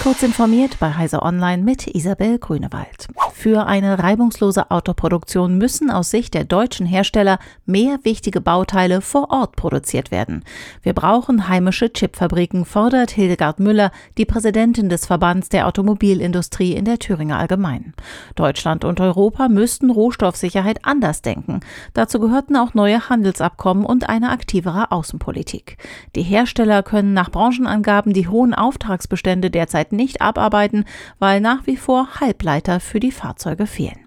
Kurz informiert bei Heise Online mit Isabel Grünewald. Für eine reibungslose Autoproduktion müssen aus Sicht der deutschen Hersteller mehr wichtige Bauteile vor Ort produziert werden. Wir brauchen heimische Chipfabriken, fordert Hildegard Müller, die Präsidentin des Verbands der Automobilindustrie in der Thüringer Allgemein. Deutschland und Europa müssten Rohstoffsicherheit anders denken. Dazu gehörten auch neue Handelsabkommen und eine aktivere Außenpolitik. Die Hersteller können nach Branchenangaben die hohen Auftragsbestände derzeit nicht abarbeiten, weil nach wie vor Halbleiter für die Fahrzeuge fehlen.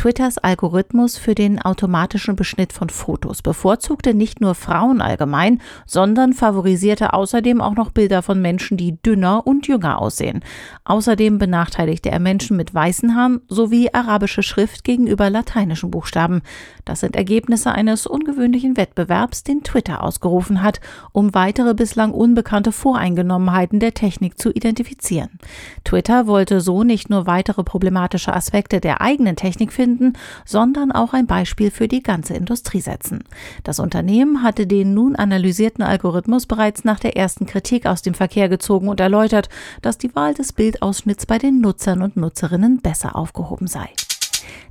Twitters Algorithmus für den automatischen Beschnitt von Fotos bevorzugte nicht nur Frauen allgemein, sondern favorisierte außerdem auch noch Bilder von Menschen, die dünner und jünger aussehen. Außerdem benachteiligte er Menschen mit weißen Haaren sowie arabische Schrift gegenüber lateinischen Buchstaben. Das sind Ergebnisse eines ungewöhnlichen Wettbewerbs, den Twitter ausgerufen hat, um weitere bislang unbekannte Voreingenommenheiten der Technik zu identifizieren. Twitter wollte so nicht nur weitere problematische Aspekte der eigenen Technik finden, finden, sondern auch ein Beispiel für die ganze Industrie setzen. Das Unternehmen hatte den nun analysierten Algorithmus bereits nach der ersten Kritik aus dem Verkehr gezogen und erläutert, dass die Wahl des Bildausschnitts bei den Nutzern und Nutzerinnen besser aufgehoben sei.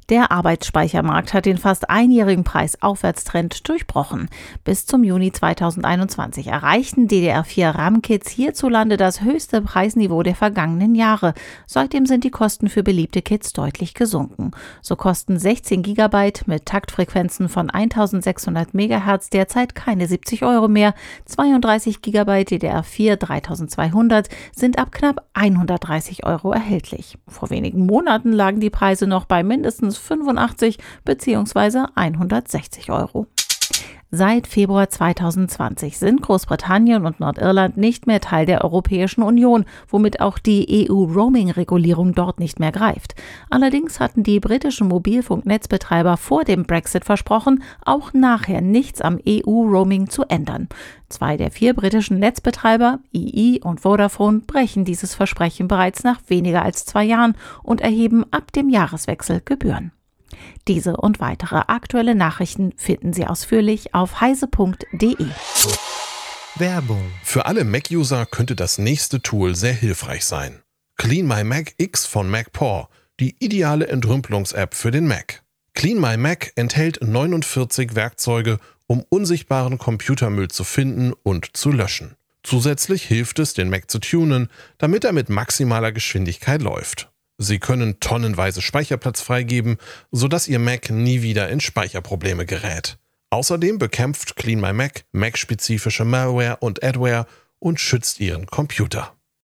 Der Arbeitsspeichermarkt hat den fast einjährigen Preisaufwärtstrend durchbrochen. Bis zum Juni 2021 erreichten DDR4 RAM-Kits hierzulande das höchste Preisniveau der vergangenen Jahre. Seitdem sind die Kosten für beliebte Kits deutlich gesunken. So kosten 16 GB mit Taktfrequenzen von 1600 MHz derzeit keine 70 Euro mehr. 32 GB DDR4 3200 sind ab knapp 130 Euro erhältlich. Vor wenigen Monaten lagen die Preise noch bei mindestens 85 bzw. 160 Euro. Seit Februar 2020 sind Großbritannien und Nordirland nicht mehr Teil der Europäischen Union, womit auch die EU-Roaming-Regulierung dort nicht mehr greift. Allerdings hatten die britischen Mobilfunknetzbetreiber vor dem Brexit versprochen, auch nachher nichts am EU-Roaming zu ändern. Zwei der vier britischen Netzbetreiber, EE und Vodafone, brechen dieses Versprechen bereits nach weniger als zwei Jahren und erheben ab dem Jahreswechsel Gebühren. Diese und weitere aktuelle Nachrichten finden Sie ausführlich auf heise.de. Werbung. Für alle Mac-User könnte das nächste Tool sehr hilfreich sein. Clean My Mac X von MacPaw, die ideale Entrümpelungs-App für den Mac. Clean My Mac enthält 49 Werkzeuge, um unsichtbaren Computermüll zu finden und zu löschen. Zusätzlich hilft es, den Mac zu tunen, damit er mit maximaler Geschwindigkeit läuft. Sie können tonnenweise Speicherplatz freigeben, sodass Ihr Mac nie wieder in Speicherprobleme gerät. Außerdem bekämpft Clean My Mac Mac-spezifische Malware und Adware und schützt Ihren Computer.